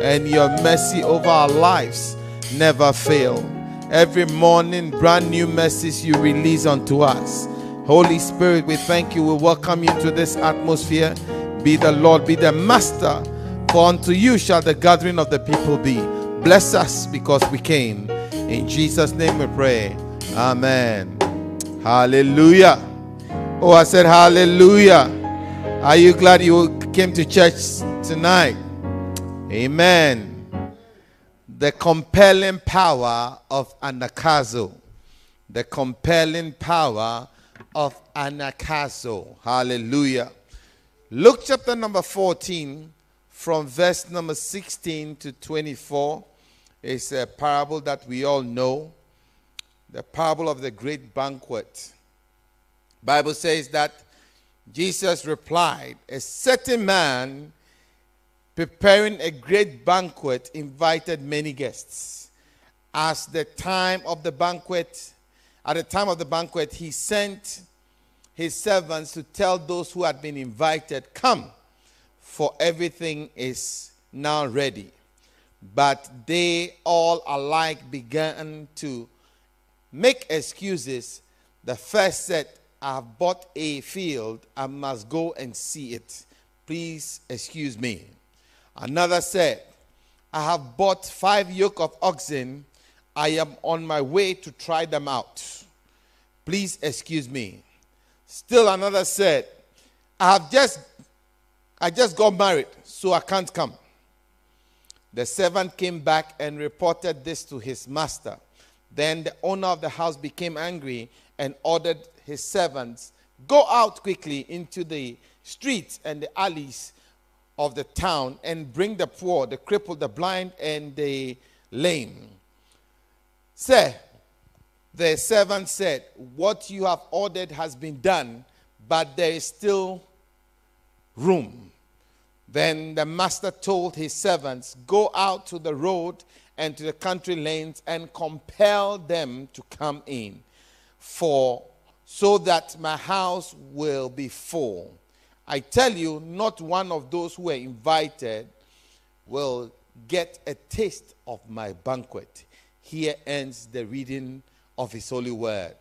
and your mercy over our lives never fail. Every morning, brand new mercies you release unto us. Holy Spirit, we thank you. We welcome you to this atmosphere. Be the Lord, be the Master. For unto you shall the gathering of the people be. Bless us because we came. In Jesus' name we pray. Amen. Hallelujah. Oh, I said hallelujah. Are you glad you came to church tonight? Amen. The compelling power of anagkazo. The compelling power of anagkazo. Hallelujah. Luke chapter number 14, from verse number 16 to 24, is a parable that we all know. The parable of the great banquet. Bible says that Jesus replied, A certain man preparing a great banquet invited many guests. As the time of the banquet, at the time of the banquet, he sent his servants to tell those who had been invited, Come, for everything is now ready. But they all alike began to make excuses. The first said, I have bought a field, I must go and see it. Please excuse me. Another said, I have bought five yoke of oxen. I am on my way to try them out. Please excuse me. Still another said, I have just I just got married, so I can't come. The servant came back and reported this to his master. Then the owner of the house became angry and ordered his servants, Go out quickly into the streets and the alleys of the town and bring the poor, the crippled, the blind, and the lame. Sir, the servant said, What you have ordered has been done, but there is still room. Then the master told his servants, Go out to the road and to the country lanes and compel them to come in, for so that my house will be full. I tell you, not one of those who were invited will get a taste of my banquet. Here ends the reading of his holy word.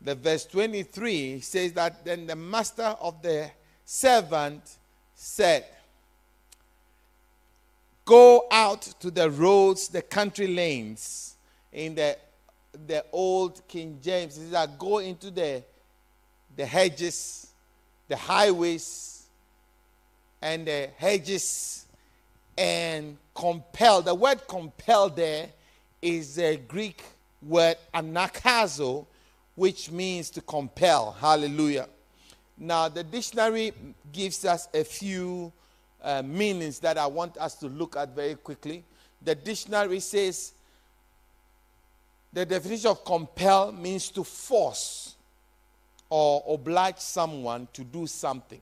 The verse 23 says that then the master of the servant said, Go out to the roads, the country lanes. In the, the old King James, it says that go into the, the hedges, the highways, and the hedges, and compel. The word compel there is a Greek word anagkazo, which means to compel. Hallelujah. Now, the dictionary gives us a few uh, meanings that I want us to look at very quickly. The dictionary says the definition of compel means to force or oblige someone to do something.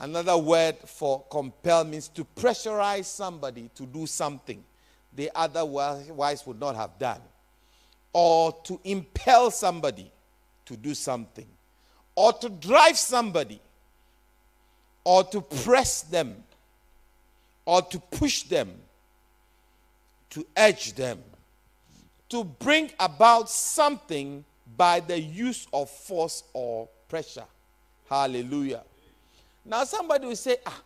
Another word for compel means to pressurize somebody to do something they otherwise would not have done, or to impel somebody to do something, or to drive somebody, or to press them, or to push them, to urge them, to bring about something by the use of force or pressure. Hallelujah. Now, somebody will say, ah,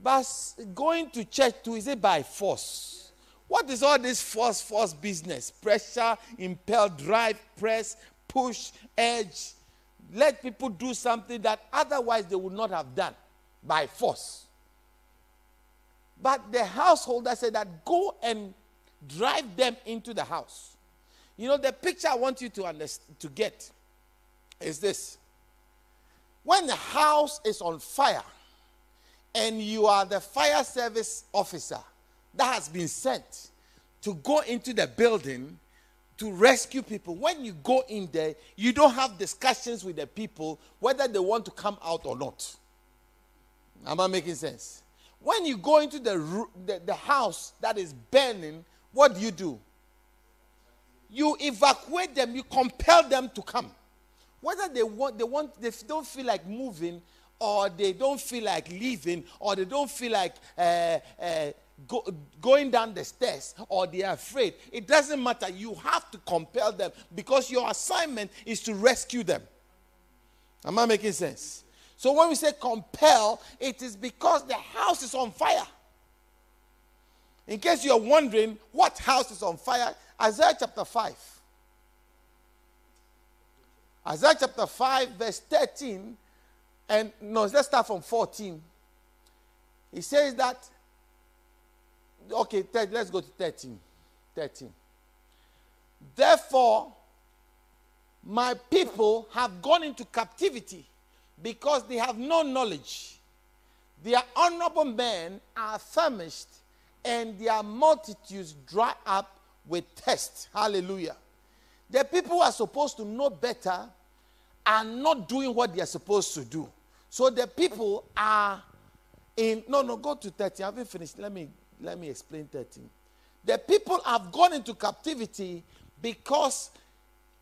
but going to church too, is it by force? What is all this force, force business? Pressure, impel, drive, press, push, edge. Let people do something that otherwise they would not have done by force. But the householder said that go and drive them into the house. You know, the picture I want you to, understand, to get is this. When the house is on fire and you are the fire service officer that has been sent to go into the building to rescue people. When you go in there, you don't have discussions with the people whether they want to come out or not. Am I making sense? When you go into the, the, the house that is burning, what do you do? You evacuate them, you compel them to come. Whether they want, they want, they don't feel like moving, or they don't feel like leaving, or they don't feel like uh, uh, go, going down the stairs, or they are afraid, it doesn't matter. You have to compel them because your assignment is to rescue them. Am I making sense? So when we say compel, it is because the house is on fire. In case you're wondering what house is on fire, Isaiah chapter 5. Isaiah chapter 5, verse 13, and no, let's start from 14. He says that, okay, let's go to 13. 13. Therefore, my people have gone into captivity because they have no knowledge. Their honorable men are famished, and their multitudes dry up with thirst. Hallelujah. The people who are supposed to know better are not doing what they are supposed to do. So the people are in no no go to 13. I haven't finished. Let me let me explain 13. The people have gone into captivity because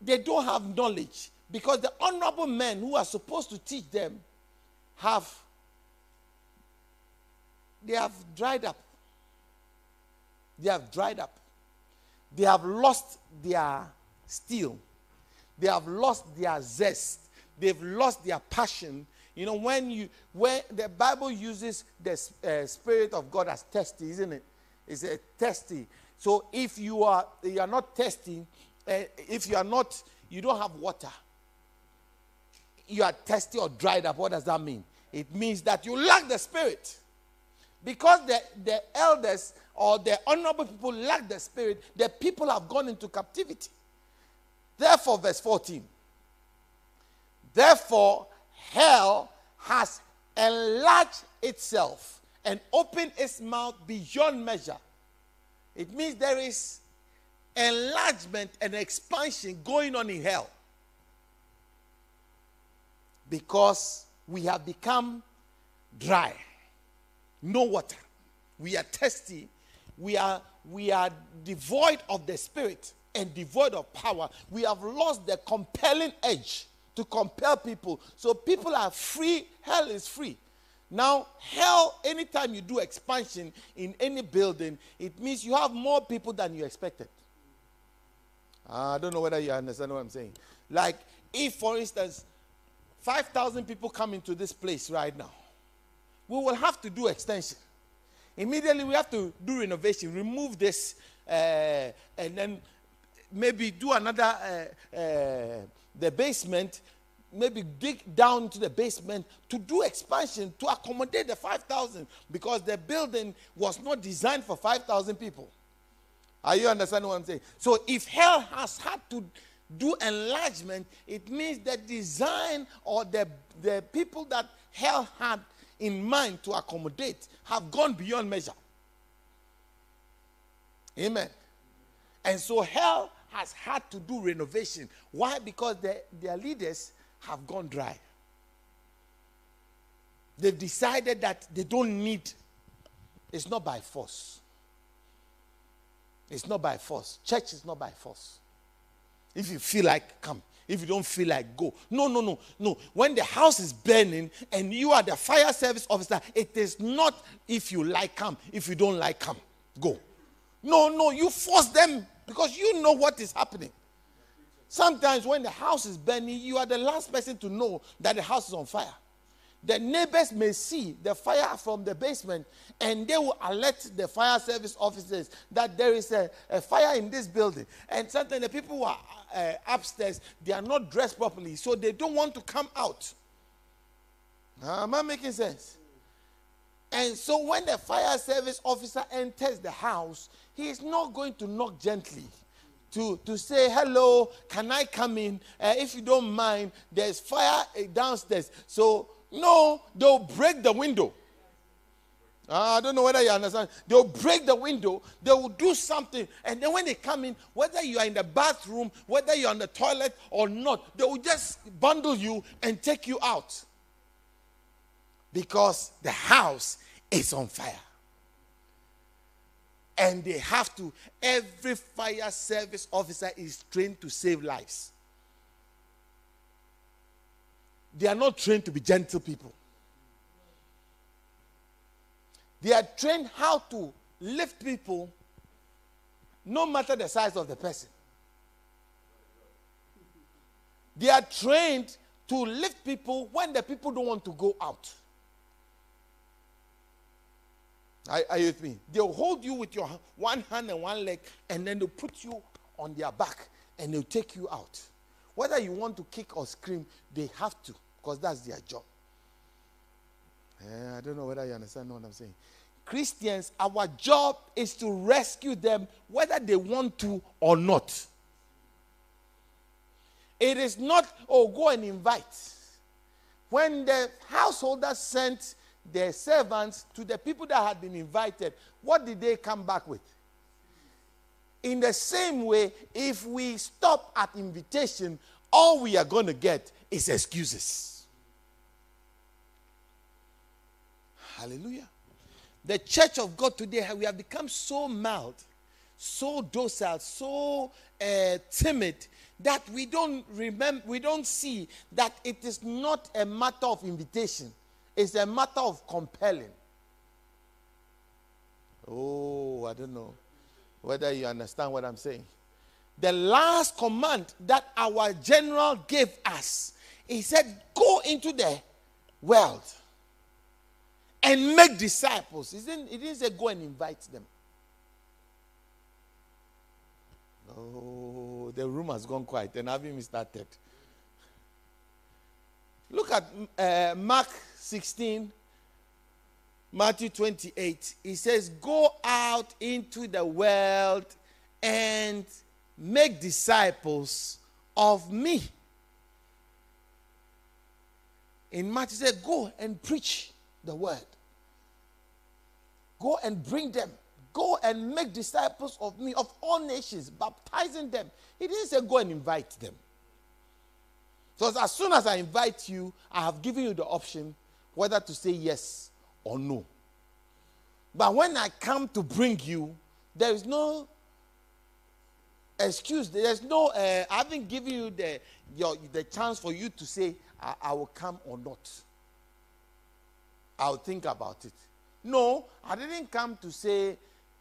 they don't have knowledge. Because the honorable men who are supposed to teach them have they have dried up. They have dried up. They have lost their steel. They have lost their zest. They've lost their passion. You know, when you when the Bible uses the uh, Spirit of God as testy, isn't it? It's a testy. So if you are you are not testing, uh, if you are not, you don't have water. You are testy or dried up. What does that mean? It means that you lack the Spirit. Because the, the elders or the honorable people lack the Spirit, the people have gone into captivity. Therefore, verse 14. Therefore, hell has enlarged itself and opened its mouth beyond measure. It means there is enlargement and expansion going on in hell. Because we have become dry, no water. We are thirsty. We are, we are devoid of the spirit and devoid of power, we have lost the compelling edge to compel people. So people are free, hell is free. Now, hell, anytime you do expansion in any building, it means you have more people than you expected. Ah, I don't know whether you understand what I'm saying. Like, if, for instance, 5,000 people come into this place right now, we will have to do extension. Immediately, we have to do renovation, remove this, uh, and then maybe do another, uh, uh, the basement, maybe dig down to the basement to do expansion to accommodate the 5,000 because the building was not designed for 5,000 people. Are you understanding what I'm saying? So if hell has had to do enlargement, it means the design or the, the people that hell had in mind to accommodate have gone beyond measure. Amen. And so hell has had to do renovation. Why? Because their their leaders have gone dry. They've decided that they don't need, it's not by force. It's not by force. Church is not by force. If you feel like, come. If you don't feel like, go. No, no, no, no. When the house is burning and you are the fire service officer, it is not if you like, come. If you don't like, come. Go. No, no, you force them because you know what is happening. Sometimes when the house is burning, you are the last person to know that the house is on fire. The neighbors may see the fire from the basement and they will alert the fire service officers that there is a, a fire in this building. And sometimes the people who are uh, upstairs, they are not dressed properly, so they don't want to come out. am I making sense? And so when the fire service officer enters the house, he is not going to knock gently to, to say, Hello, can I come in? Uh, if you don't mind, there's fire uh, downstairs. So, no, they'll break the window. Uh, I don't know whether you understand. They'll break the window, they will do something. And then when they come in, whether you are in the bathroom, whether you're on the toilet or not, they will just bundle you and take you out. Because the house is on fire and they have to. Every fire service officer is trained to save lives. They are not trained to be gentle people. They are trained how to lift people no matter the size of the person. They are trained to lift people when the people don't want to go out. Are, are, you with me? They'll hold you with your one hand and one leg, and then they'll put you on their back and they'll take you out. Whether you want to kick or scream, they have to, because that's their job. Eh, I don't know whether you understand what I'm saying. Christians, our job is to rescue them whether they want to or not. It is not, oh, go and invite. When the householder sent their servants to the people that had been invited, what did they come back with? In the same way, if we stop at invitation, all we are going to get is excuses. Hallelujah. The church of God today, we have become so mild, so docile, so uh, timid that we don't remember, we don't see that it is not a matter of invitation, it's a matter of compelling. Oh, I don't know whether you understand what I'm saying. The last command that our general gave us, he said, Go into the world and make disciples. He didn't, he didn't say go and invite them. Oh, the room has gone quiet and haven't even started. Look at uh, Mark 16, Matthew 28. He says, Go out into the world and make disciples of me. In Matthew, he said, Go and preach the word. Go and bring them. Go and make disciples of me, of all nations, baptizing them. He didn't say go and invite them. So as soon as I invite you, I have given you the option whether to say yes or no. But when I come to bring you, there is no excuse. There's no, uh, I haven't given you the, your, the chance for you to say, I, I will come or not. I'll think about it. No, I didn't come to say,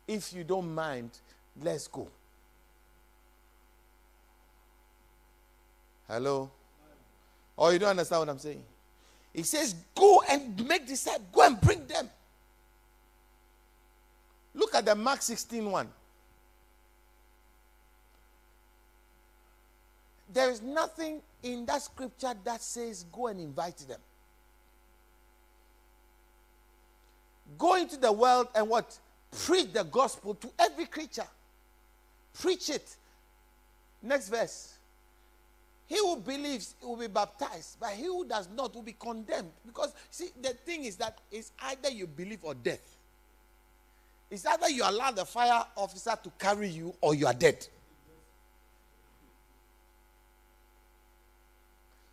if you don't mind, let's go. Hello? Oh, you don't understand what I'm saying? He says, go and make disciples, go and bring them. Look at the Mark 16 one. There is nothing in that scripture that says go and invite them. Go into the world and what? Preach the gospel to every creature. Preach it. Next verse. He who believes will be baptized, but he who does not will be condemned. Because, see, the thing is that it's either you believe or death. It's either you allow the fire officer to carry you or you are dead.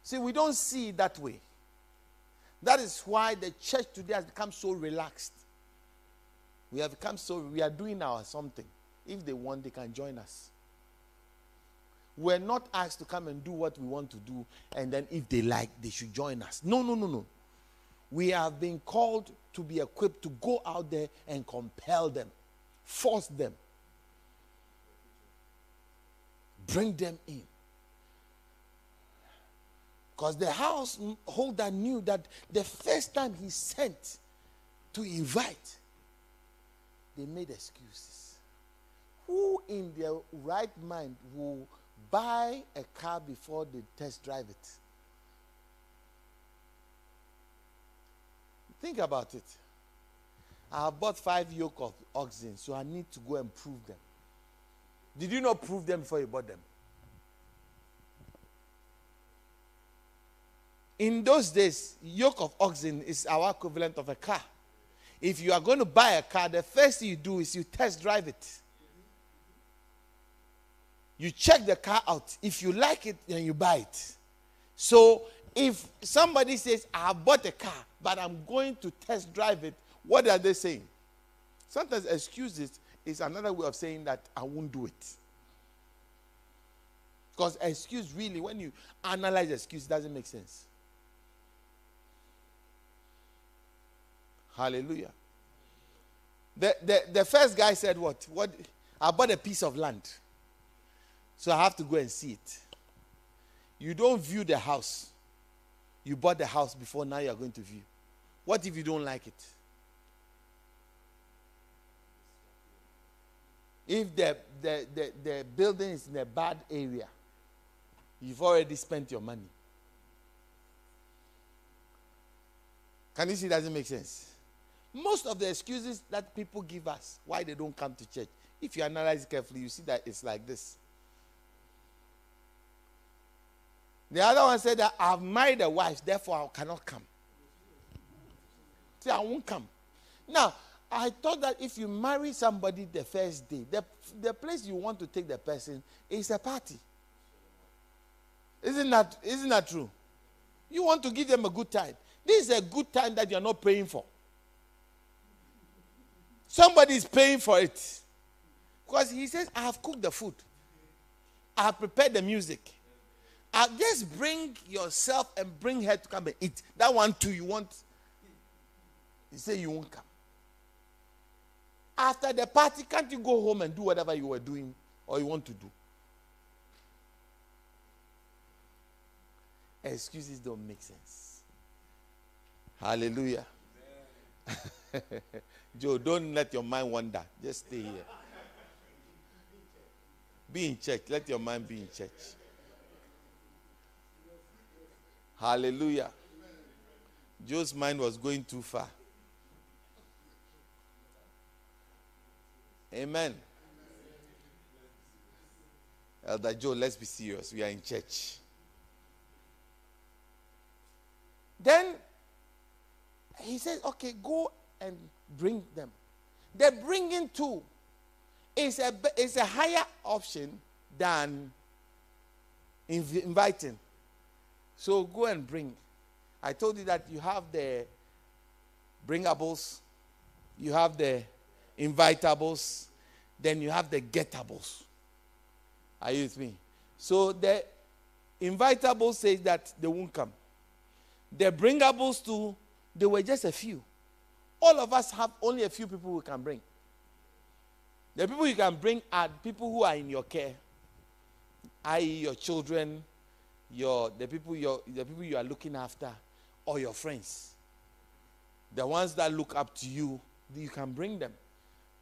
See, we don't see it that way. That is why the church today has become so relaxed. We have become so, we are doing our something. If they want, they can join us. We're not asked to come and do what we want to do, and then if they like, they should join us. No, no, no, no. We have been called to be equipped to go out there and compel them, force them, bring them in. Because the householder knew that the first time he sent to invite, they made excuses. Who in their right mind will buy a car before they test drive it? Think about it. I have bought five yoke of oxen, so I need to go and prove them. Did you not prove them before you bought them? In those days, yoke of oxen is our equivalent of a car. If you are going to buy a car, the first thing you do is you test drive it. You check the car out. If you like it, then you buy it. So if somebody says, I bought a car, but I'm going to test drive it, what are they saying? Sometimes excuses is another way of saying that I won't do it. Because excuse really, when you analyze excuse, doesn't make sense. Hallelujah. The, the, the first guy said, What? What? I bought a piece of land. So I have to go and see it. You don't view the house. You bought the house before now you are going to view. What if you don't like it? If the, the, the, the building is in a bad area, you've already spent your money. Can you see? Doesn't make sense. Most of the excuses that people give us why they don't come to church, if you analyze carefully, you see that it's like this. The other one said that I've married a wife, therefore I cannot come. See, I won't come. Now, I thought that if you marry somebody the first day, the, the place you want to take the person is a party. Isn't that, isn't that true? You want to give them a good time. This is a good time that you're not paying for. Somebody is paying for it. Because he says, I have cooked the food, I have prepared the music. I just bring yourself and bring her to come and eat. That one too, you want. You say You won't come. After the party, can't you go home and do whatever you were doing or you want to do? Excuses don't make sense. Hallelujah. Joe, don't let your mind wander. Just stay here. Be in church. Let your mind be in church. Hallelujah. Joe's mind was going too far. Amen. Elder Joe, let's be serious. We are in church. Then he says, okay, go and bring them. The bringing to is a, is a higher option than inv- inviting. So go and bring. I told you that you have the bringables, you have the invitables, then you have the getables. Are you with me? So the invitables says that they won't come. The bringables too, they were just a few. All of us have only a few people we can bring. The people you can bring are people who are in your care, i.e., your children, your the people you the people you are looking after, or your friends. The ones that look up to you, you can bring them.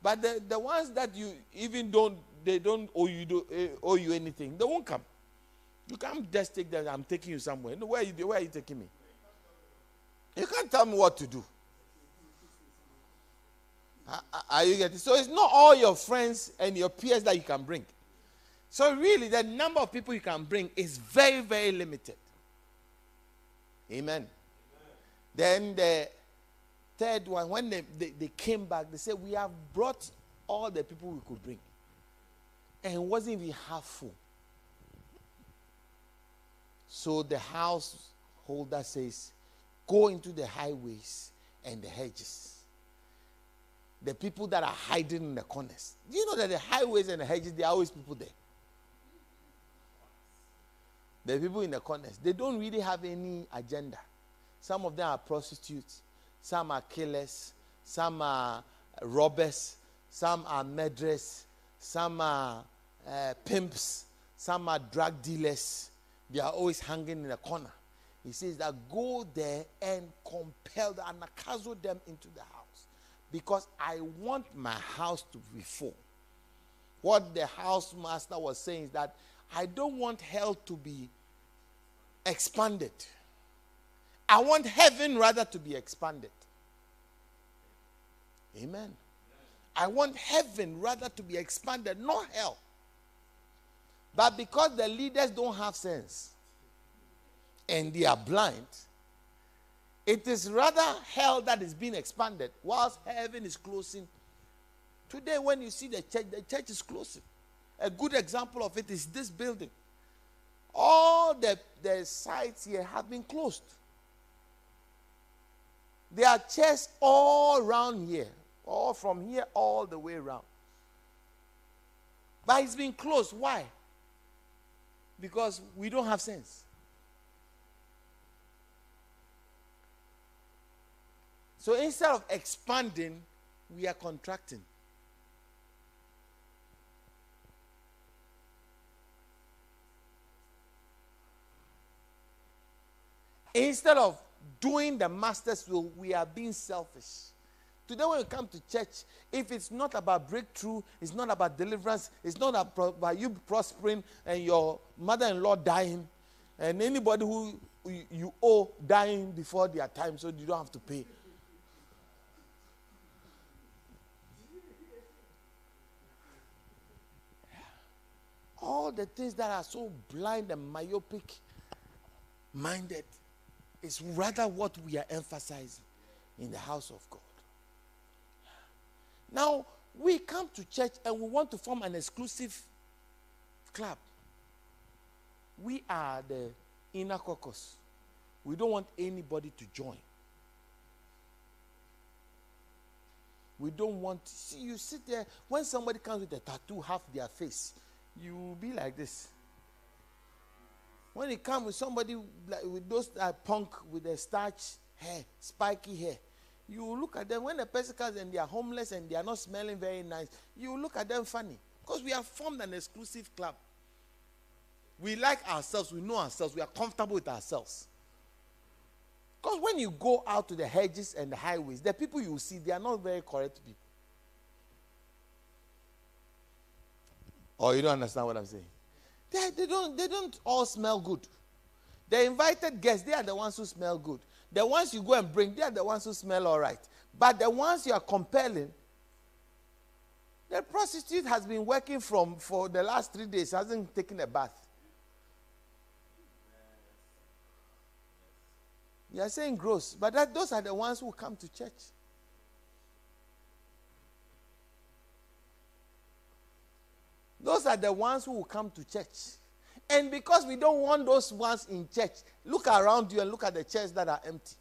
But the, the ones that you even don't they don't owe you do, uh, owe you anything, they won't come. You can't just take them. I'm taking you somewhere. No, where are you, where are you taking me? You can't tell me what to do. Are you getting? So it's not all your friends and your peers that you can bring. So really, the number of people you can bring is very, very limited. Amen. Amen. Then the third one, when they, they, they, came back, they said, We have brought all the people we could bring. And it wasn't even half full. So the householder says, Go into the highways and the hedges the people that are hiding in the corners. Do you know that the highways and the hedges, there are always people there? The people in the corners, they don't really have any agenda. Some of them are prostitutes, some are killers, some are robbers, some are murderers, some are uh, pimps, some are drug dealers. They are always hanging in the corner. He says that go there and compel them and anagkazo them into the house because I want my house to be full. What the housemaster was saying is that I don't want hell to be expanded. I want heaven rather to be expanded. Amen. I want heaven rather to be expanded, not hell. But because the leaders don't have sense and they are blind, it is rather hell that is being expanded whilst heaven is closing. Today, when you see the church, the church is closing. A good example of it is this building. All the, the sites here have been closed. There are chairs all around here, all from here all the way around. But it's been closed. Why? Because we don't have sense. So instead of expanding, we are contracting. Instead of doing the master's will, we are being selfish. Today, when you come to church, if it's not about breakthrough, it's not about deliverance, it's not about you prospering and your mother in law dying, and anybody who you owe dying before their time so you don't have to pay. All the things that are so blind and myopic minded is rather what we are emphasizing in the house of God. Now, we come to church and we want to form an exclusive club. We are the inner caucus. We don't want anybody to join. We don't want see you sit there when somebody comes with a tattoo half their face, you will be like this. When it comes with somebody like with those uh, punk with the starch hair, spiky hair, you look at them when the person comes and they are homeless and they are not smelling very nice. You look at them funny because we have formed an exclusive club. We like ourselves, we know ourselves, we are comfortable with ourselves. Because when you go out to the hedges and the highways, the people you see, they are not very correct people. Or oh, you don't understand what I'm saying? They, they, don't, they don't all smell good. The invited guests, they are the ones who smell good. The ones you go and bring, they are the ones who smell all right. But the ones you are compelling, the prostitute has been working from for the last three days, hasn't taken a bath. You are saying gross, but that, those are the ones who come to church. Those are the ones who will come to church. And because we don't want those ones in church, look around you and look at the chairs that are empty.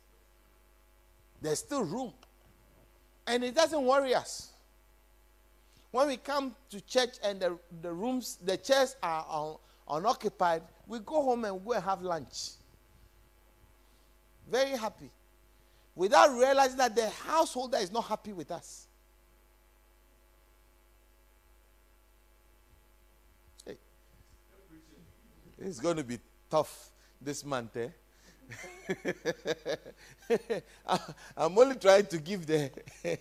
There's still room. And it doesn't worry us. When we come to church and the, the rooms, the chairs are un, unoccupied, we go home and go and have lunch. Very happy. Without realizing that the householder is not happy with us. Hey. It's going to be tough this month, eh? I'm only trying to give the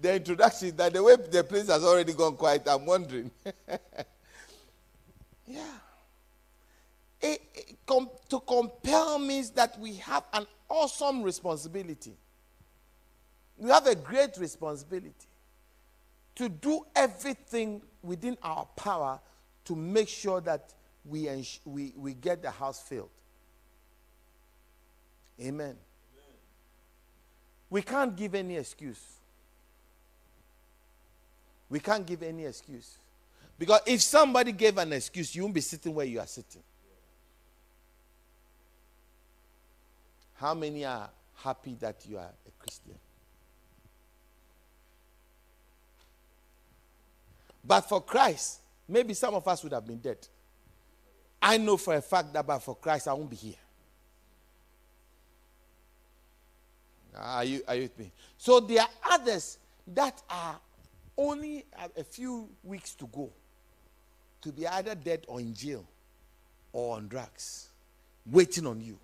the introduction that the way the place has already gone quiet. I'm wondering. yeah. It, it, com, to compel means that we have an awesome responsibility. We have a great responsibility to do everything within our power to make sure that we, ens- we, we get the house filled. Amen. Amen. We can't give any excuse. We can't give any excuse. Because if somebody gave an excuse, you won't be sitting where you are sitting. How many are happy that you are a Christian? But for Christ, maybe some of us would have been dead. I know for a fact that but for Christ, I won't be here. Are you, are you with me? So there are others that are only a, a few weeks to go to be either dead or in jail or on drugs, waiting on you.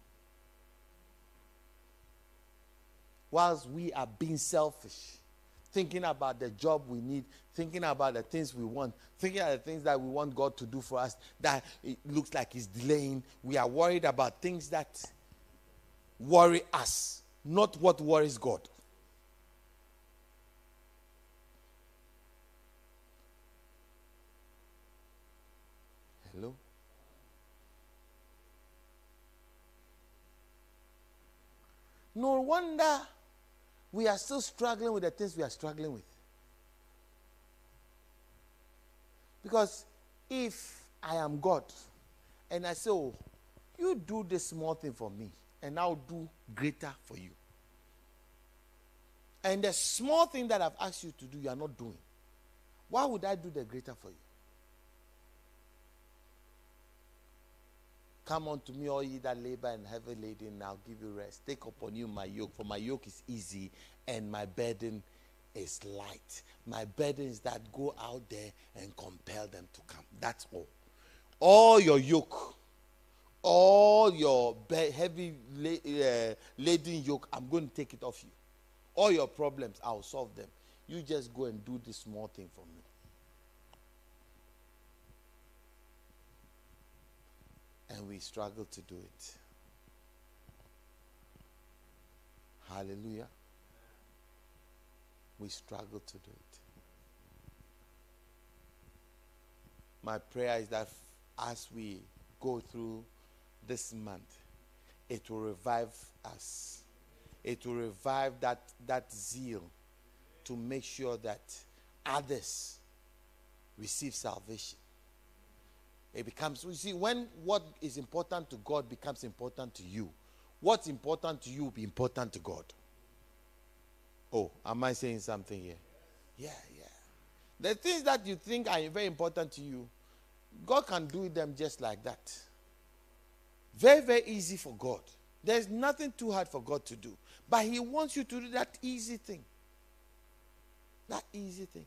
whilst we are being selfish, thinking about the job we need, thinking about the things we want, thinking about the things that we want God to do for us that it looks like He's delaying. We are worried about things that worry us, not what worries God. Hello? No wonder we are still struggling with the things we are struggling with. Because if I am God and I say, Oh, you do this small thing for me, and I'll do greater for you. And the small thing that I've asked you to do, you are not doing. Why would I do the greater for you? Come unto me, all ye that labor and heavy laden, I'll give you rest. Take upon you my yoke, for my yoke is easy and my burden is light. My burden is that go out there and compel them to come. That's all. All your yoke, all your heavy uh, laden yoke, I'm going to take it off you. All your problems, I'll solve them. You just go and do this small thing for me. And we struggle to do it. Hallelujah. We struggle to do it. My prayer is that as we go through this month, it will revive us. It will revive that, that zeal to make sure that others receive salvation. It becomes, you see, when what is important to God becomes important to you, what's important to you will be important to God. Oh, am I saying something here? Yeah, yeah. The things that you think are very important to you, God can do them just like that. Very, very easy for God. There's nothing too hard for God to do. But He wants you to do that easy thing. That easy thing.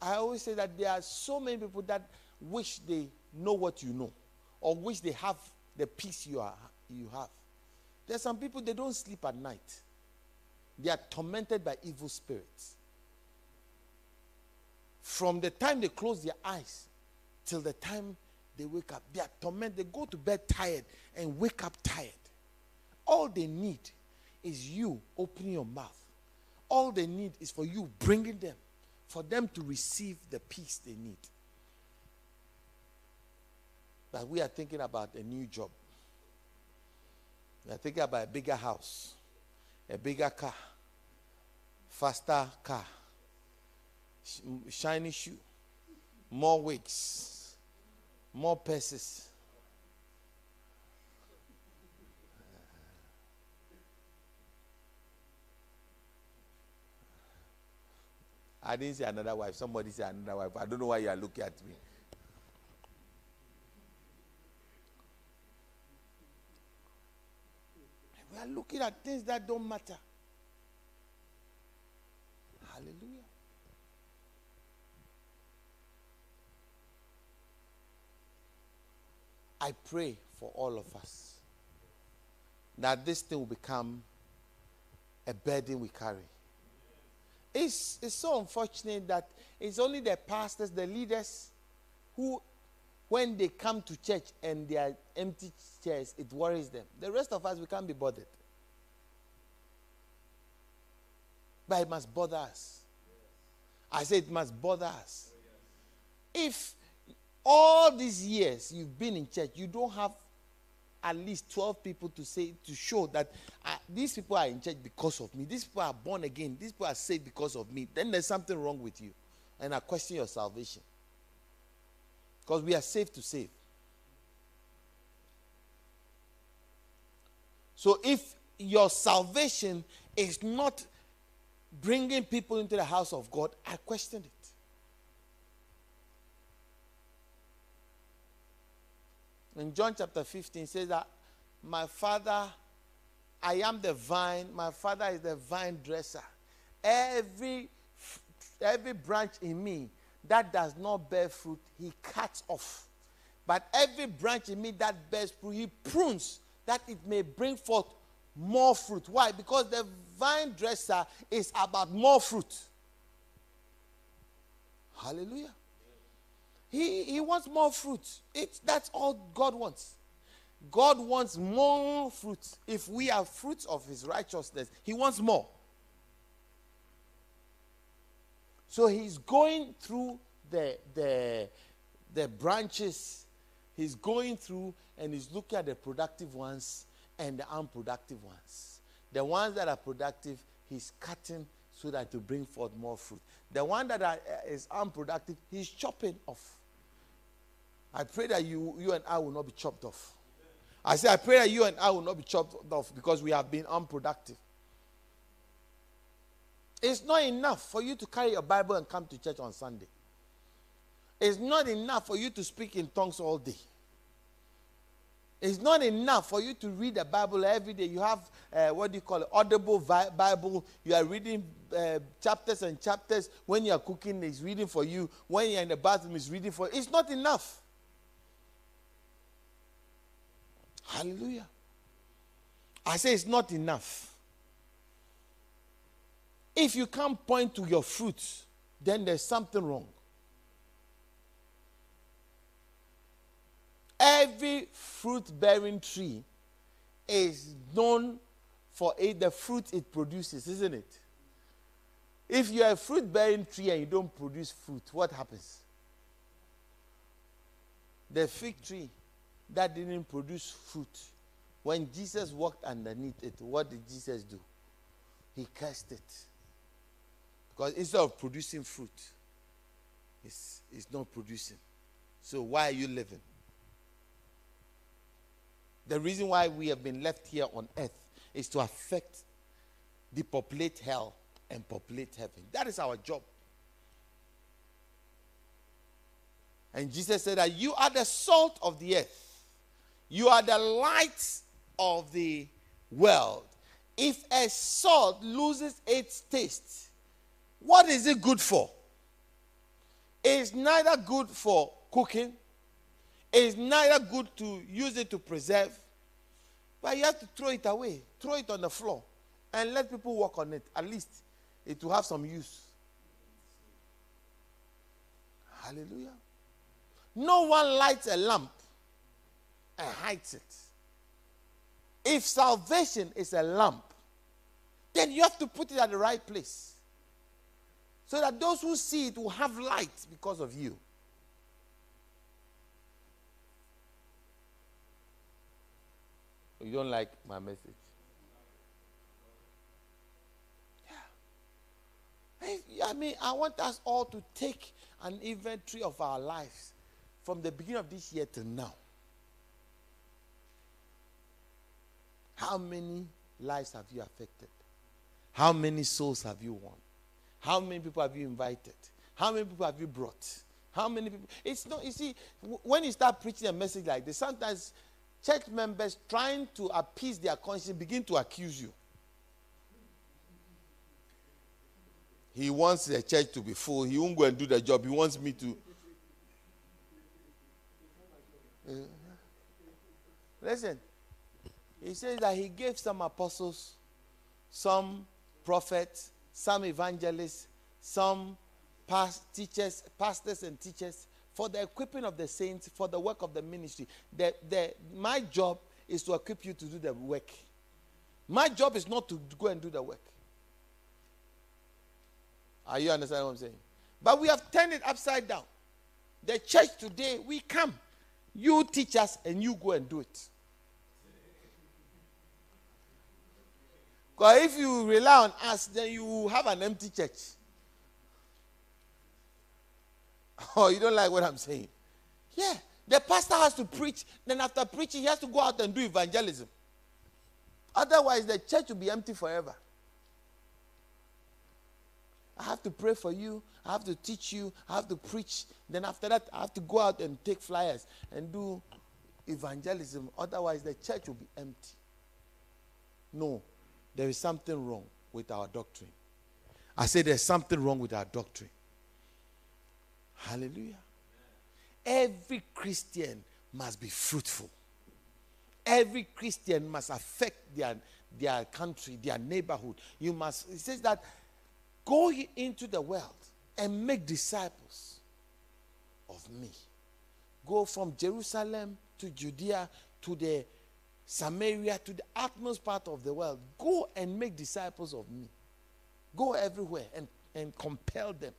I always say that there are so many people that wish they know what you know or wish they have the peace you, are, you have. There's some people they don't sleep at night. They are tormented by evil spirits. From the time they close their eyes till the time they wake up, they are tormented. They go to bed tired and wake up tired. All they need is you opening your mouth. All they need is for you bringing them, for them to receive the peace they need. But we are thinking about a new job. We are thinking about a bigger house, a bigger car, faster car, shiny shoe, more wigs, more purses. I didn't say another wife. Somebody said another wife. I don't know why you are looking at me. We are looking at things that don't matter. Hallelujah. I pray for all of us that this thing will become a burden we carry. It's, it's so unfortunate that it's only the pastors, the leaders, who, when they come to church and they are empty chairs, it worries them. The rest of us, we can't be bothered. But it must bother us. I say it must bother us. If all these years you've been in church, you don't have at least 12 people to say to show that uh, these people are in church because of me. These people are born again. These people are saved because of me. Then there's something wrong with you and i question your salvation. Because we are saved to save. So if your salvation is not bringing people into the house of god i question it In John chapter 15 says that my father, I am the vine, my father is the vine dresser. Every every branch in me that does not bear fruit, he cuts off. But every branch in me that bears fruit, he prunes that it may bring forth more fruit. Why? Because the vine dresser is about more fruit. Hallelujah. He, he wants more fruit. It, that's all God wants. God wants more fruit. If we are fruits of his righteousness, he wants more. So he's going through the, the, the branches, he's going through and he's looking at the productive ones and the unproductive ones. The ones that are productive, he's cutting so that to bring forth more fruit. The one that are, is unproductive, he's chopping off. I pray that you, you and I will not be chopped off. I say, I pray that you and I will not be chopped off because we have been unproductive. It's not enough for you to carry your Bible and come to church on Sunday. It's not enough for you to speak in tongues all day. It's not enough for you to read the Bible every day. You have uh, what do you call it? Audible vi- Bible. You are reading uh, chapters and chapters. When you are cooking, it's reading for you. When you're in the bathroom, it's reading for you. It's not enough. Hallelujah. I say it's not enough. If you can't point to your fruits, then there's something wrong. Every fruit bearing tree is known for it, the fruit it produces, isn't it? If you're a fruit bearing tree and you don't produce fruit, what happens? The fig tree that didn't produce fruit, when Jesus walked underneath it, what did Jesus do? He cursed it. Because instead of producing fruit, it's, it's not producing. So why are you living? The reason why we have been left here on earth is to affect, depopulate hell, and populate heaven. That is our job. And Jesus said that you are the salt of the earth, you are the light of the world. If a salt loses its taste, what is it good for? It's neither good for cooking, it's neither good to use it to preserve, but you have to throw it away, throw it on the floor, and let people work on it. At least it will have some use. Hallelujah. No one lights a lamp and hides it. If salvation is a lamp, then you have to put it at the right place so that those who see it will have light because of you. Oh, you don't like my message? Yeah. I mean, I want us all to take an inventory of our lives from the beginning of this year to now. How many lives have you affected? How many souls have you won? How many people have you invited? How many people have you brought? How many people? It's not, you see, when you start preaching a message like this, sometimes church members trying to appease their conscience begin to accuse you. He wants the church to be full. He won't go and do the job. He wants me to. Uh, listen, he says that he gave some apostles, some prophets, some evangelists, some past teachers, pastors and teachers, for the equipping of the saints, for the work of the ministry. The, the, my job is to equip you to do the work. My job is not to go and do the work. Are you understanding what I'm saying? But we have turned it upside down. The church today, we come. You teach us and you go and do it. Because if you rely on us, then you have an empty church. Oh, you don't like what I'm saying? Yeah. The pastor has to preach. Then after preaching, he has to go out and do evangelism. Otherwise, the church will be empty forever. I have to pray for you. I have to teach you. I have to preach. Then after that, I have to go out and take flyers and do evangelism. Otherwise, the church will be empty. No, there is something wrong with our doctrine. I say there's something wrong with our doctrine. Hallelujah. Every Christian must be fruitful. Every Christian must affect their, their country, their neighborhood. You must, it says that go into the world and make disciples of me. Go from Jerusalem to Judea to the Samaria to the utmost part of the world. Go and make disciples of me. Go everywhere and, and compel them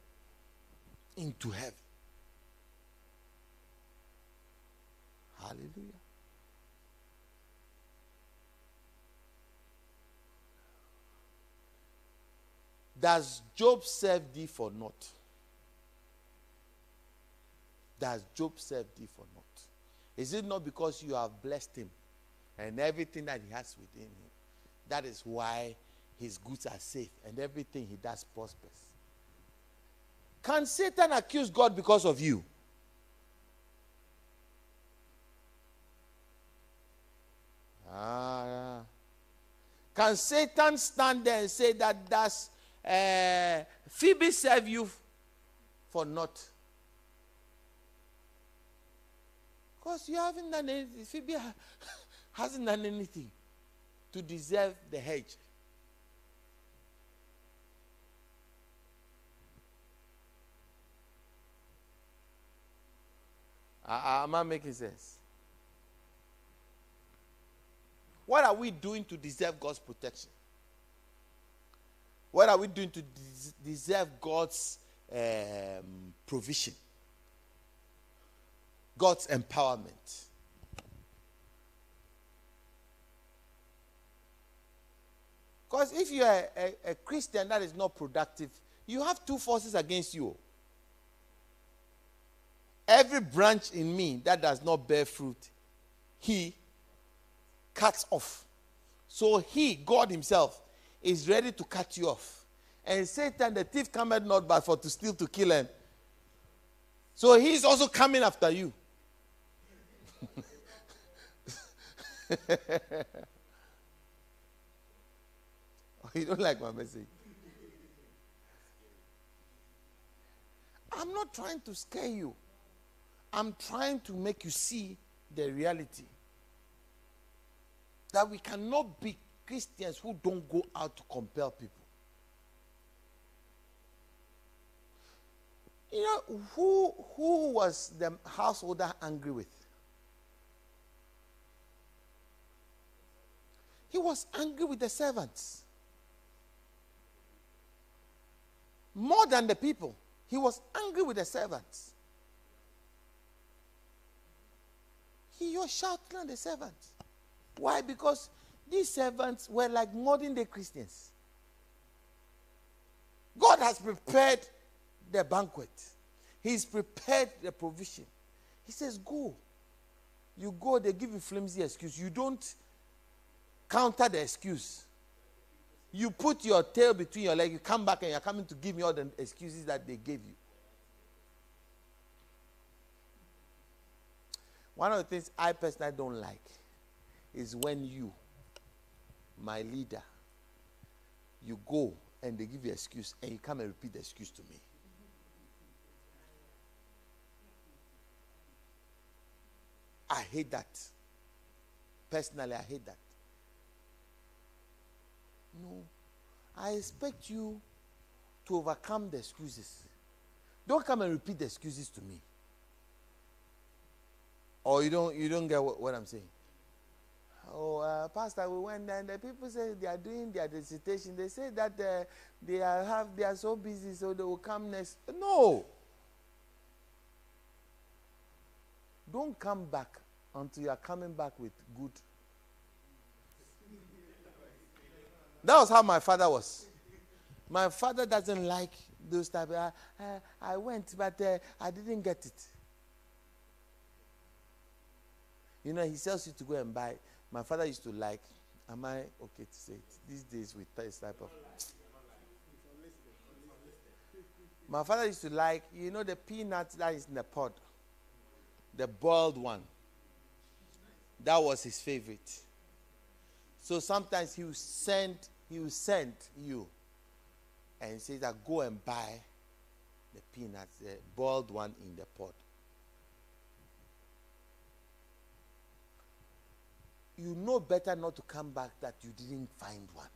into heaven. Hallelujah. Does Job serve thee for naught? Does Job serve thee for naught? Is it not because you have blessed him and everything that he has within him? That is why his goods are safe and everything he does prospers. Can Satan accuse God because of you? Ah. Can Satan stand there and say that does uh, Phoebe serve you for not? Because you haven't done anything. Phoebe hasn't done anything to deserve the hedge. Uh, am I making sense? What are we doing to deserve God's protection? What are we doing to des- deserve God's um, provision? God's empowerment? Because if you are a, a, Christian that is not productive, you have two forces against you. Every branch in me that does not bear fruit, he cuts off. So he, God himself, is ready to cut you off. And Satan, the thief, cometh not but for to steal, to kill, and so he's also coming after you. you don't like my message? I'm not trying to scare you. I'm trying to make you see the reality that we cannot be Christians who don't go out to compel people. You know, who, who was the householder angry with? He was angry with the servants. More than the people. He was angry with the servants. He was shouting at the servants. Why? Because these servants were like modern day Christians. God has prepared the banquet, He's prepared the provision. He says, Go. You go, they give you flimsy excuse. You don't counter the excuse. You put your tail between your legs, you come back and you're coming to give me all the excuses that they gave you. One of the things I personally don't like is when you, my leader, you go and they give you excuse and you come and repeat the excuse to me. I hate that. Personally, I hate that. No. I expect you to overcome the excuses. Don't come and repeat the excuses to me. Or you don't you don't get what, what I'm saying. Oh, uh, Pastor, we went there and the people say they are doing their dissertation. They say that uh, they are have they are so busy, so they will come next. No. Don't come back until you are coming back with good. That was how my father was. My father doesn't like those type. Of, uh, I went, but uh, I didn't get it. You know, he tells you to go and buy. My father used to like. Am I okay to say it? These days with this type of. My father used to like, you know, the peanut that is in the pod, the boiled one. That was his favorite. So sometimes he will send, he will send you and say that go and buy the peanuts, the boiled one in the pot. You know better not to come back that you didn't find one.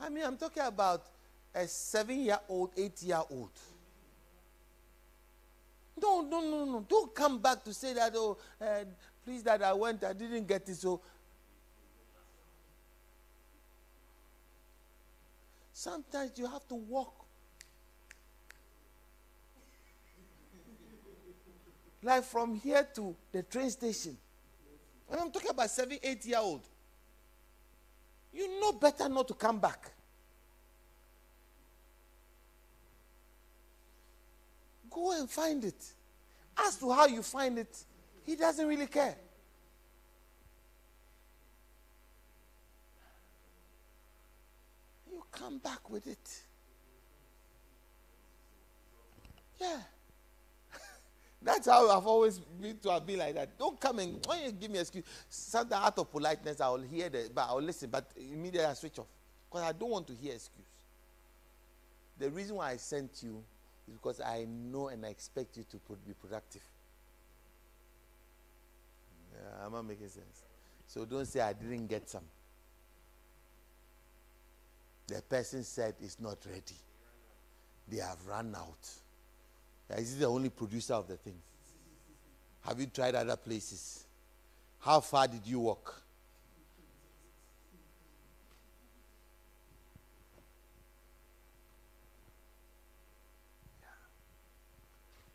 I mean, I'm talking about a seven year old, eight year old. No, no, no, no. Don't come back to say that, oh, uh, please, that I went, I didn't get it. So, sometimes you have to walk. Like from here to the train station. And I'm talking about seven, eight year old. You know better not to come back. Go and find it. As to how you find it, he doesn't really care. You come back with it. Yeah. That's how I've always been to have been like that. Don't come and when you give me excuse, something out of politeness, I will hear the, but I'll listen, but immediately I switch off because I don't want to hear excuse. The reason why I sent you is because I know and I expect you to be productive. Yeah, I'm not making sense. So don't say I didn't get some. The person said it's not ready. They have run out. Is he the only producer of the thing? Have you tried other places? How far did you walk?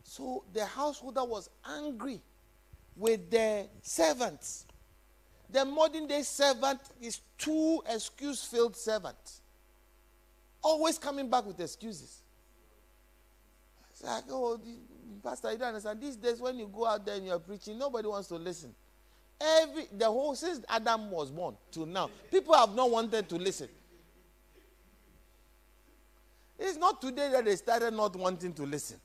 So the householder was angry with the servants. The modern day servant is too excuse filled servant. Always coming back with excuses. It's like, oh, Pastor, you don't understand. These days, when you go out there and you're preaching, nobody wants to listen. Every the whole since Adam was born to now, people have not wanted to listen. It's not today that they started not wanting to listen.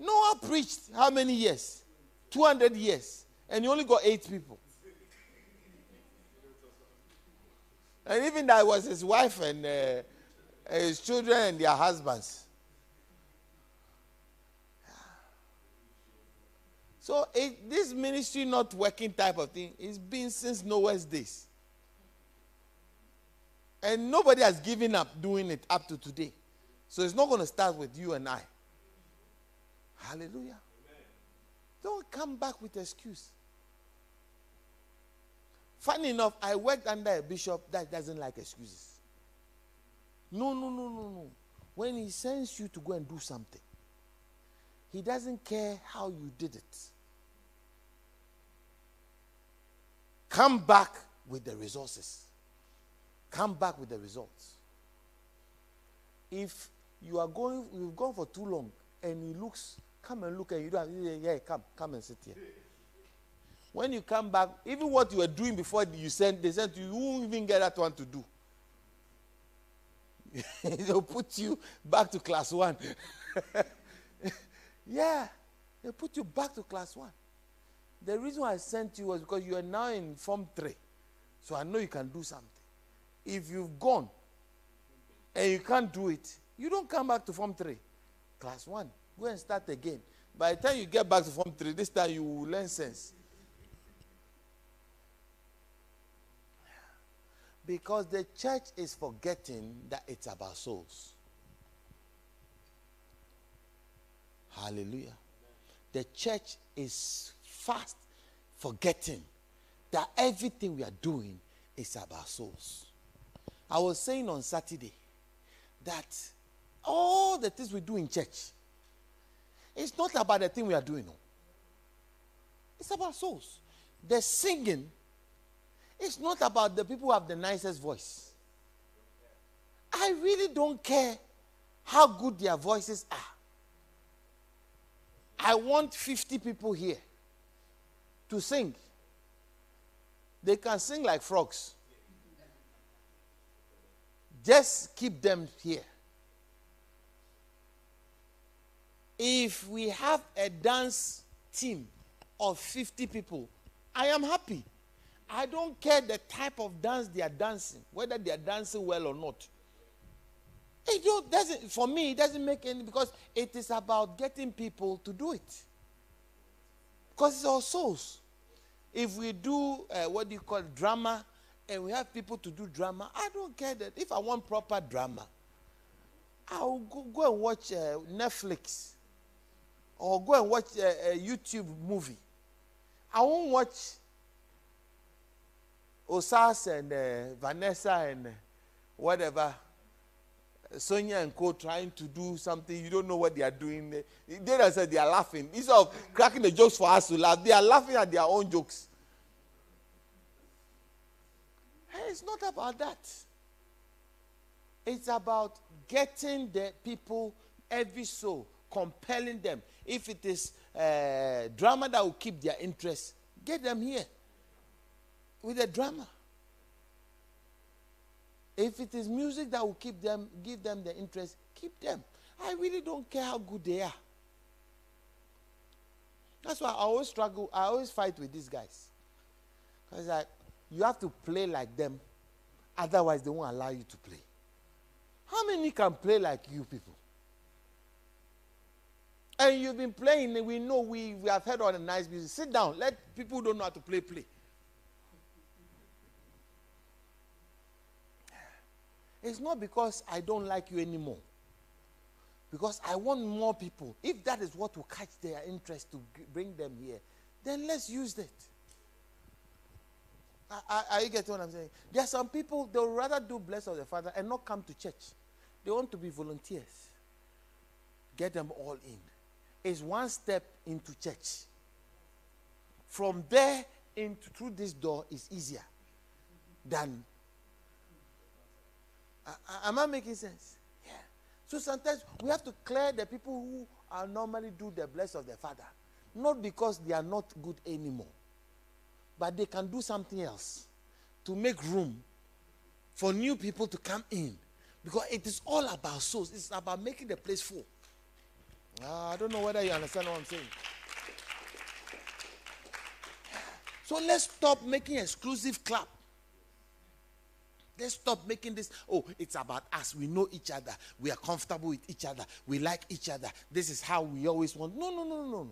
Noah preached how many years? 200 years. And he only got eight people. And even that was his wife and uh, his children and their husbands. So it, this ministry not working type of thing is been since Noah's days. And nobody has given up doing it up to today. So it's not going to start with you and I. Hallelujah. Amen. Don't come back with excuse. Funny enough, I worked under a bishop that doesn't like excuses. No, no, no, no, no. When he sends you to go and do something, he doesn't care how you did it. Come back with the resources. Come back with the results. If you are going, you've gone for too long and he looks Come and look at you. Don't yeah, come, come and sit here. When you come back, even what you were doing before you sent, they sent you, you won't even get that one to do. They'll put you back to class one. yeah, they put you back to class one. The reason I sent you was because you are now in Form 3. So I know you can do something. If you've gone and you can't do it, you don't come back to Form 3. Class 1. Go and start again. By the time you get back to Form 3, this time you will learn sense. Because the church is forgetting that it's about souls. Hallelujah. The church is fast forgetting that everything we are doing is about souls. I was saying on Saturday that all the things we do in church, it's not about the thing we are doing. No. It's about souls. The singing it's not about the people who have the nicest voice. I really don't care how good their voices are. I want 50 people here to sing. They can sing like frogs. Just keep them here. If we have a dance team of 50 people, I am happy. I don't care the type of dance they are dancing, whether they are dancing well or not. It doesn't, for me, it doesn't make any, because it is about getting people to do it. Because it's our souls. If we do, uh, what do you call drama, and we have people to do drama, I don't care that. If I want proper drama, I'll go, go and watch uh, Netflix or go and watch a, a YouTube movie. I won't watch Osas and uh, Vanessa and uh, whatever, Sonia and Co. trying to do something. You don't know what they are doing. They, said they are laughing. Instead of cracking the jokes for us to laugh, they are laughing at their own jokes. Hey, it's not about that. It's about getting the people, every soul, compelling them. If it is uh, drama that will keep their interest, get them here with a drama. If it is music that will keep them, give them the interest, keep them. I really don't care how good they are. That's why I always struggle. I always fight with these guys. Because like you have to play like them, otherwise they won't allow you to play. How many can play like you people? And you've been playing, we know we, we have heard all the nice music. Sit down. Let people don't know how to play play. It's not because I don't like you anymore. Because I want more people. If that is what will catch their interest to bring them here, then let's use that. Are, you getting what I'm saying? There are some people, they'll rather do bless of the Father and not come to church. They want to be volunteers. Get them all in. It's one step into church. From there into through this door is easier than. Am I making sense? Yeah. So sometimes we have to clear the people who are normally do the bless of the Father, not because they are not good anymore but they can do something else to make room for new people to come in. Because it is all about souls, it's about making the place full. Uh, I don't know whether you understand what I'm saying. So let's stop making exclusive club. Let's stop making this. Oh, it's about us. We know each other. We are comfortable with each other. We like each other. This is how we always want. No, no, no, no, no. No.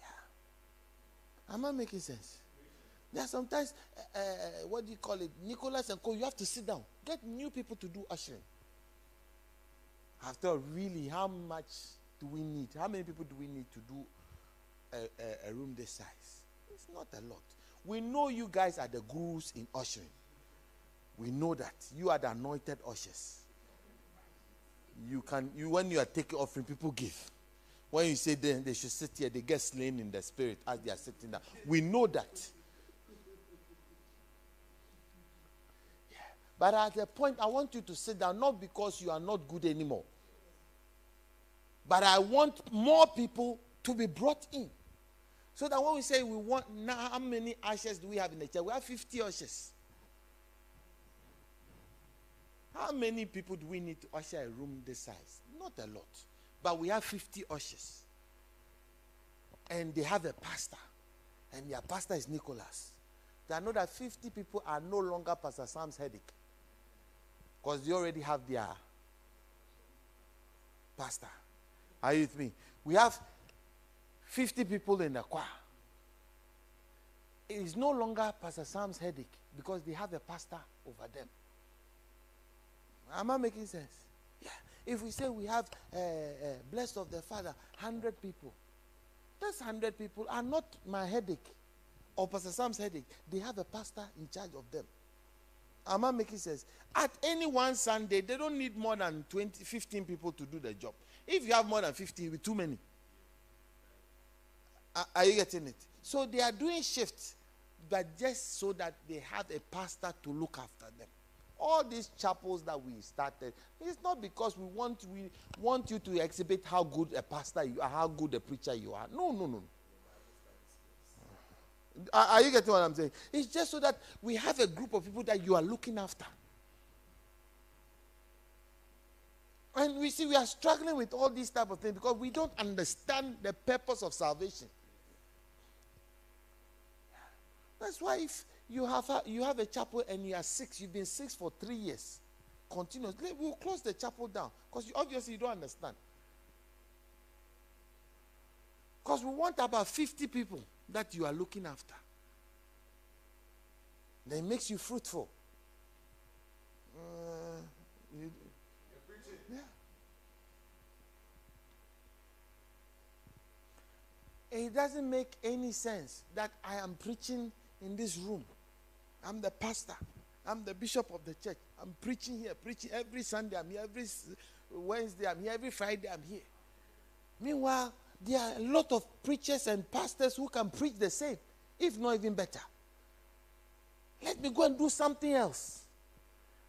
Yeah. Am I making sense? There are sometimes, uh, what do you call it? Nicholas and Co. You have to sit down. Get new people to do ushering. After all, really, how much do we need? How many people do we need to do a, a, a room this size? It's not a lot. We know you guys are the gurus in ushering. We know that you are the anointed ushers. You can you when you are taking offering, people give. When you say they, they should sit here, they get slain in the spirit as they are sitting down. We know that. Yeah. But at the point, I want you to sit down, not because you are not good anymore. But I want more people to be brought in. So that when we say we want, now how many ashes do we have in the church? We have 50 ashes. How many people do we need to usher a room this size? Not a lot. But we have 50 ushers. And they have a pastor. And their pastor is Nicholas. They know that 50 people are no longer Pastor Sam's headache. Because they already have their pastor. Are you with me? We have 50 people in the choir. It is no longer Pastor Sam's headache because they have a pastor over them. Am I making sense? Yeah. If we say we have uh, uh, blessed of the Father, 100 people, those 100 people are not my headache or Pastor Sam's headache. They have a pastor in charge of them. Am I making sense? At any one Sunday, they don't need more than 20, 15 people to do the job. If you have more than 15, it will be too many. Are, are you getting it? So they are doing shifts, but just so that they have a pastor to look after them. All these chapels that we started it's not because we want we want you to exhibit how good a pastor you are how good a preacher you are. No no no. Are, are you getting what i'm saying? It's just so that we have a group of people that you are looking after. And we see we are struggling with all these type of things because we don't understand the purpose of salvation that's why if you have a, you have a chapel and you are six. You've been six for three years. Continuously, we'll close the chapel down because obviously you don't understand. Because we want about 50 people that you are looking after. It makes you fruitful. Uh, you, yeah. It doesn't make any sense that I am preaching in this room I'm the pastor. I'm the bishop of the church. I'm preaching here, preaching every Sunday. I'm here every Wednesday. I'm here every Friday. I'm here. Meanwhile, there are a lot of preachers and pastors who can preach the same, if not even better. Let me go and do something else.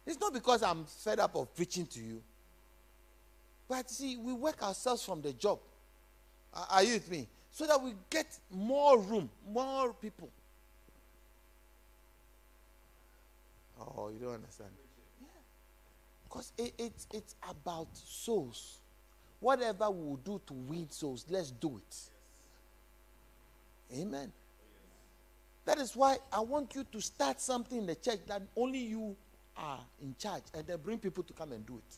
It's not because I'm fed up of preaching to you. But see, we work ourselves from the job. Are you with me? So that we get more room, more people. Oh, you don't understand? Yeah. Because it, it, it's about souls. whatever we will do to win souls, let's do it. Amen. That is why I want you to start something in the church that only you are in charge and then bring people to come and do it.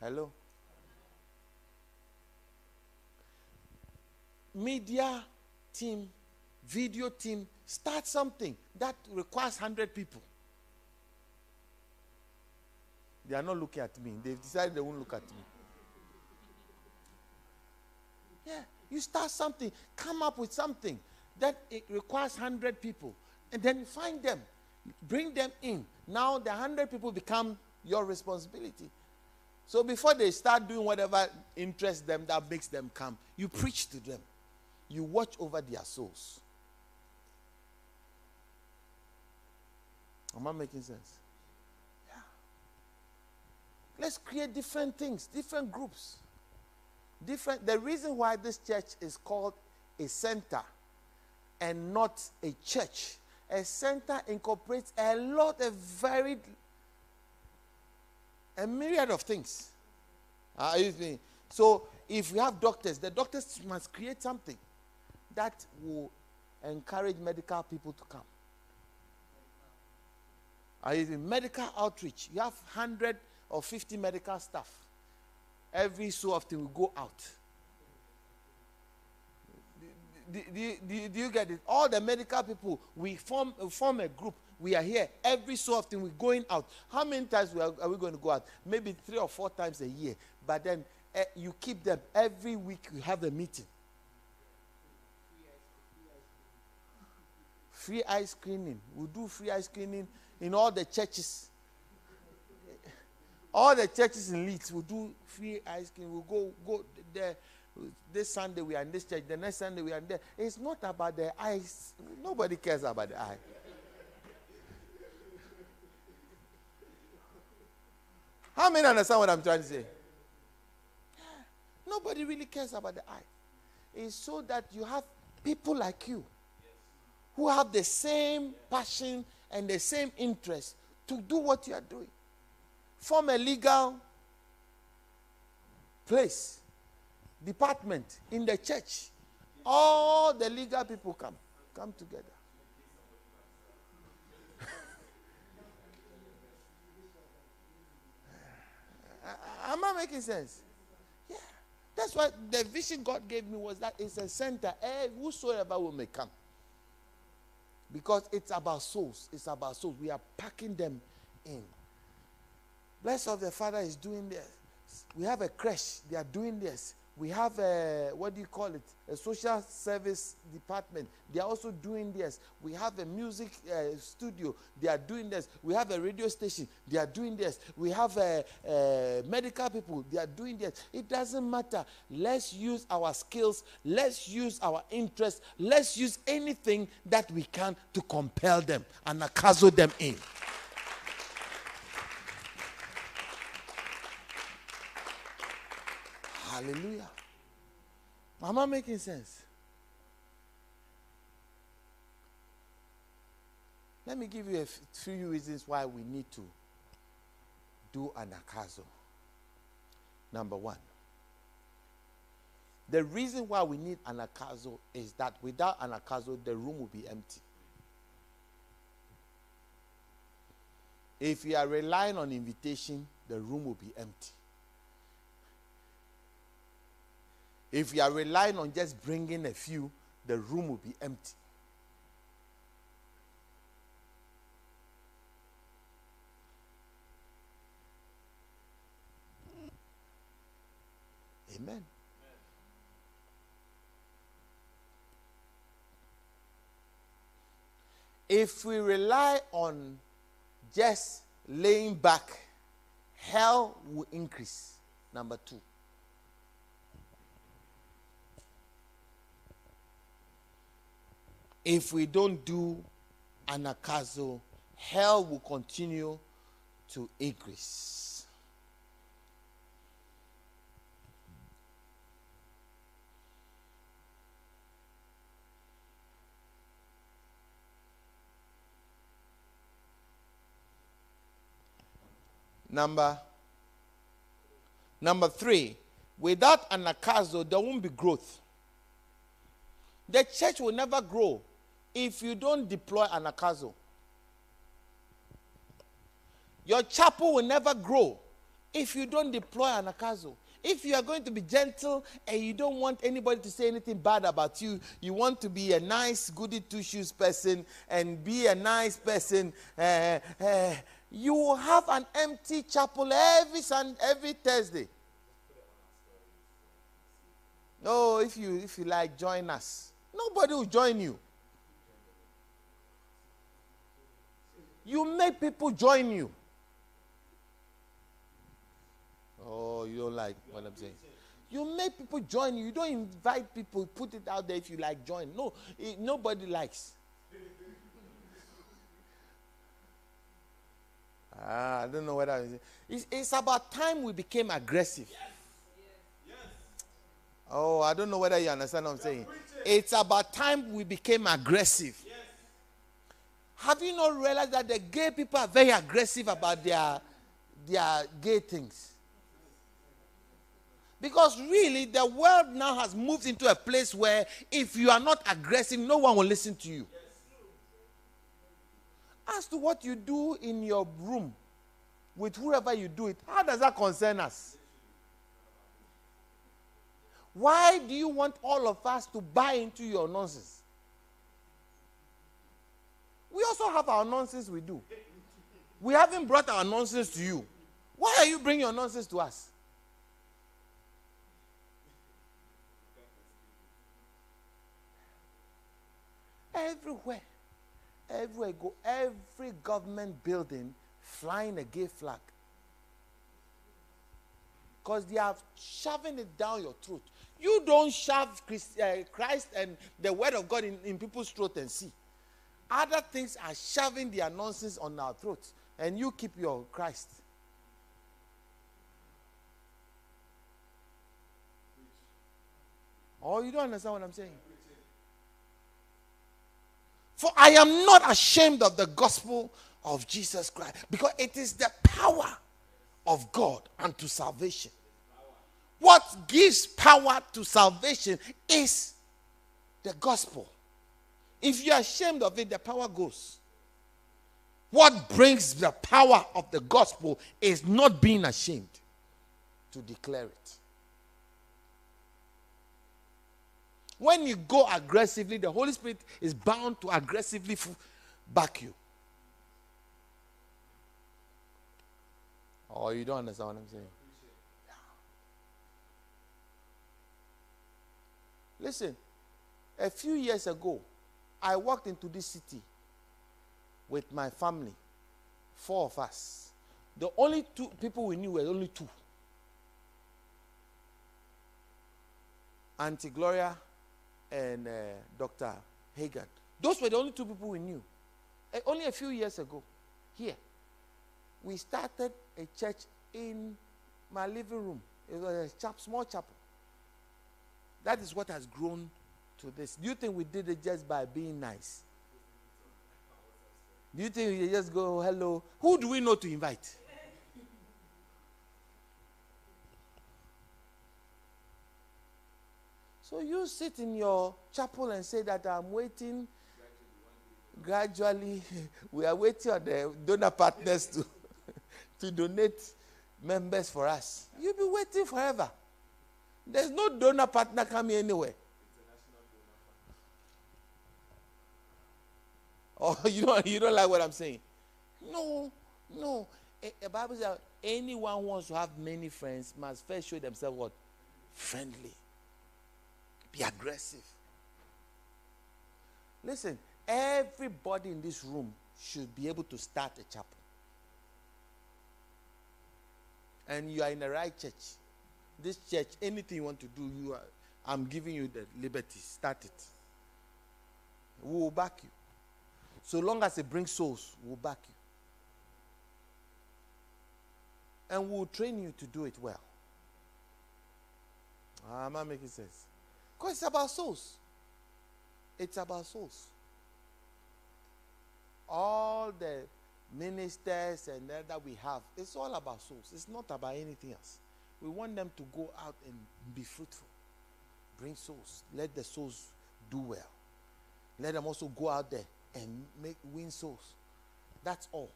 Hello? Media team, video team, start something that requires 100 people. They are not looking at me. They've decided they won't look at me. Yeah, you start something, come up with something that it requires 100 people, and then find them, bring them in. Now the 100 people become your responsibility. So before they start doing whatever interests them that makes them come, you preach to them. You watch over their souls. Am I making sense? Yeah. Let's create different things, different groups. Different the reason why this church is called a center and not a church. A center incorporates a lot of varied a myriad of things. Ah, Me? So if we have doctors, the doctors must create something that will encourage medical people to come. You in medical outreach? You have 100 or 50 medical staff. Every so often we go out. Do, do, do, do, you get it? All the medical people, we form, form a group. We are here. Every so often we're going out. How many times are, are we going to go out? Maybe three or four times a year. But then uh, you keep them. Every week you have a meeting. Free ice screening we do free ice screening in all the churches all the churches in Leeds will do free ice cream. We'll go go there. This Sunday we are in this church. The next Sunday we are there. It's not about the eyes. Nobody cares about the eye. How many understand what I'm trying to say? Nobody really cares about the eye. It's so that you have people like you who have the same passion and the same interest to do what you are doing. Form a legal place, department in the church. All the legal people come, come together. Am I making sense? Yeah. That's why the vision God gave me was that it's a center. Eh, whosoever will may come. Because it's about souls. It's about souls. We are packing them in. Bless of the Father is doing this. We have a crash. They are doing this. We have a, what do you call it? A social service department. They are also doing this. We have a music uh, studio. They are doing this. We have a radio station. They are doing this. We have a, a medical people. They are doing this. It doesn't matter. Let's use our skills. Let's use our interests. Let's use anything that we can to compel them and akazo them in. Hallelujah. Am I making sense? Let me give you a few reasons why we need to do anagkazo. Number one, the reason why we need anagkazo is that without anagkazo, the room will be empty. If you are relying on invitation, the room will be empty. If you are relying on just bringing a few, the room will be empty. Amen. If we rely on just laying back, hell will increase. Number two. If we don't do anagkazo, hell will continue to increase. Number Number three, without anagkazo, there won't be growth. The church will never grow if you don't deploy anagkazo. Your chapel will never grow if you don't deploy anagkazo. If you are going to be gentle and you don't want anybody to say anything bad about you, you want to be a nice, goody two shoes person and be a nice person, uh, uh, you will have an empty chapel every Sunday, every Thursday. No, if you if you like, join us. Nobody will join you. You make people join you. Oh, you don't like what I'm saying. You make people join you. You don't invite people, put it out there if you like join. No, it, nobody likes. ah, I don't know what I it's, it's about time we became aggressive. Yes. Oh, I don't know whether you understand what I'm saying. It's about time we became aggressive. Have you not realized that the gay people are very aggressive about their their gay things? Because really, the world now has moved into a place where if you are not aggressive, no one will listen to you. As to what you do in your room with whoever you do it, how does that concern us? Why do you want all of us to buy into your nonsense? We also have our nonsense we do. We haven't brought our nonsense to you. Why are you bringing your nonsense to us? Everywhere. Everywhere go, every government building flying a gay flag. Because they are shoving it down your throat. You don't shove Christ, uh, Christ and the word of God in, in people's throat and see. Other things are shoving their nonsense on our throats. And you keep your Christ. Oh, you don't understand what I'm saying? For I am not ashamed of the gospel of Jesus Christ because it is the power of God unto salvation. What gives power to salvation is the gospel. If you are ashamed of it, the power goes. What brings the power of the gospel is not being ashamed to declare it. When you go aggressively, the Holy Spirit is bound to aggressively back you. Oh, you don't understand what I'm saying? Listen, a few years ago, I walked into this city with my family, four of us. The only two people we knew were only two Auntie Gloria and uh, Dr. Hagan. Those were the only two people we knew. Uh, only a few years ago, here, we started a church in my living room. It was a chap, small chapel. That is what has grown to this. Do you think we did it just by being nice? Do you think we just go, hello? Who do we know to invite? So you sit in your chapel and say that I'm waiting. Gradually, we are waiting on the donor partners to, to donate members for us. You'll be waiting forever. There's no donor partner coming anywhere. Oh, you don't, you don't like what I'm saying? No, no. The Bible says anyone who wants to have many friends must first show themselves what? Friendly. Be aggressive. Listen, everybody in this room should be able to start a chapel. And you are in the right church. This church, anything you want to do, you are, I'm giving you the liberty. Start it. We will back you. So long as it brings souls, we'll back you. And we'll train you to do it well. Ah, am I making sense? Because it's about souls. It's about souls. All the ministers and that we have, it's all about souls. It's not about anything else. We want them to go out and be fruitful, bring souls, let the souls do well. Let them also go out there and make win souls. That's all.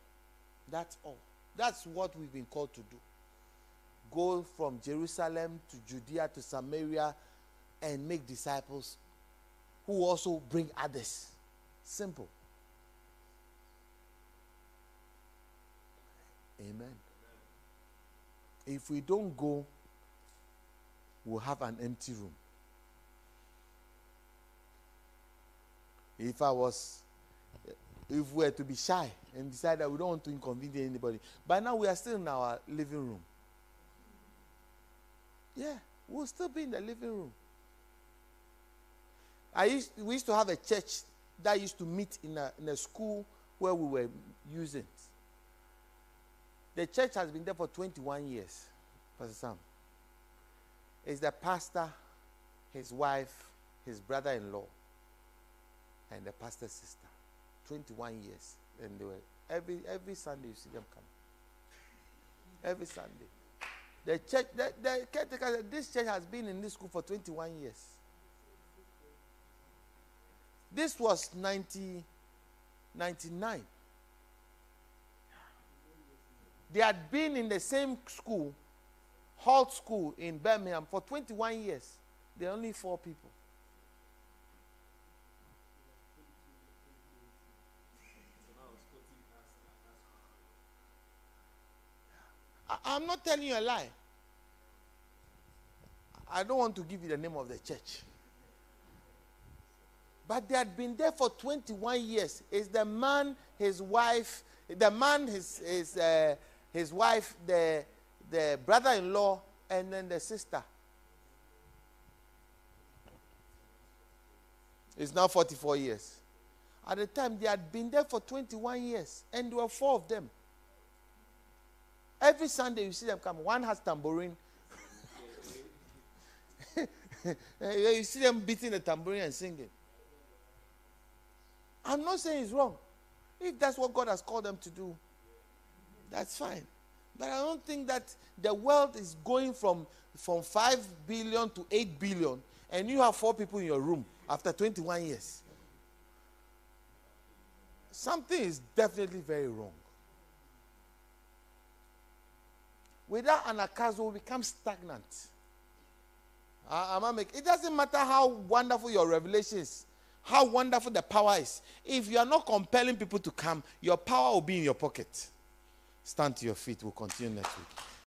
That's all. That's what we've been called to do. Go from Jerusalem to Judea to Samaria and make disciples who also bring others. Simple. Amen. If we don't go, we'll have an empty room. If I was, if we were to be shy and decide that we don't want to inconvenience anybody, by now we are still in our living room. Yeah, we'll still be in the living room. I used, we used to have a church that used to meet in a, in a school where we were using. The church has been there for 21 years, Pastor Sam. It's the pastor, his wife, his brother in law, and the pastor's sister. 21 years. And they were every every Sunday you see them come. Every Sunday. The church, the, the caretaker, this church has been in this school for 21 years. This was 1999. They had been in the same school, Holt School in Birmingham, for 21 years. There are only four people. I, am not telling you a lie. I don't want to give you the name of the church. But they had been there for 21 years. Is the man, his wife, the man, his, his, uh, his wife, the, the brother in law, and then the sister. It's now 44 years. At the time, they had been there for 21 years, and there were four of them. Every Sunday, you see them come. One has tambourine. you see them beating the tambourine and singing. I'm not saying it's wrong. If that's what God has called them to do, that's fine. But I don't think that the world is going from, from 5 billion to 8 billion, and you have four people in your room after 21 years. Something is definitely very wrong. Without anagkazo, we will become stagnant. It doesn't matter how wonderful your revelation is how wonderful the power is. If you are not compelling people to come, your power will be in your pocket. Stand to your feet. We'll continue next week.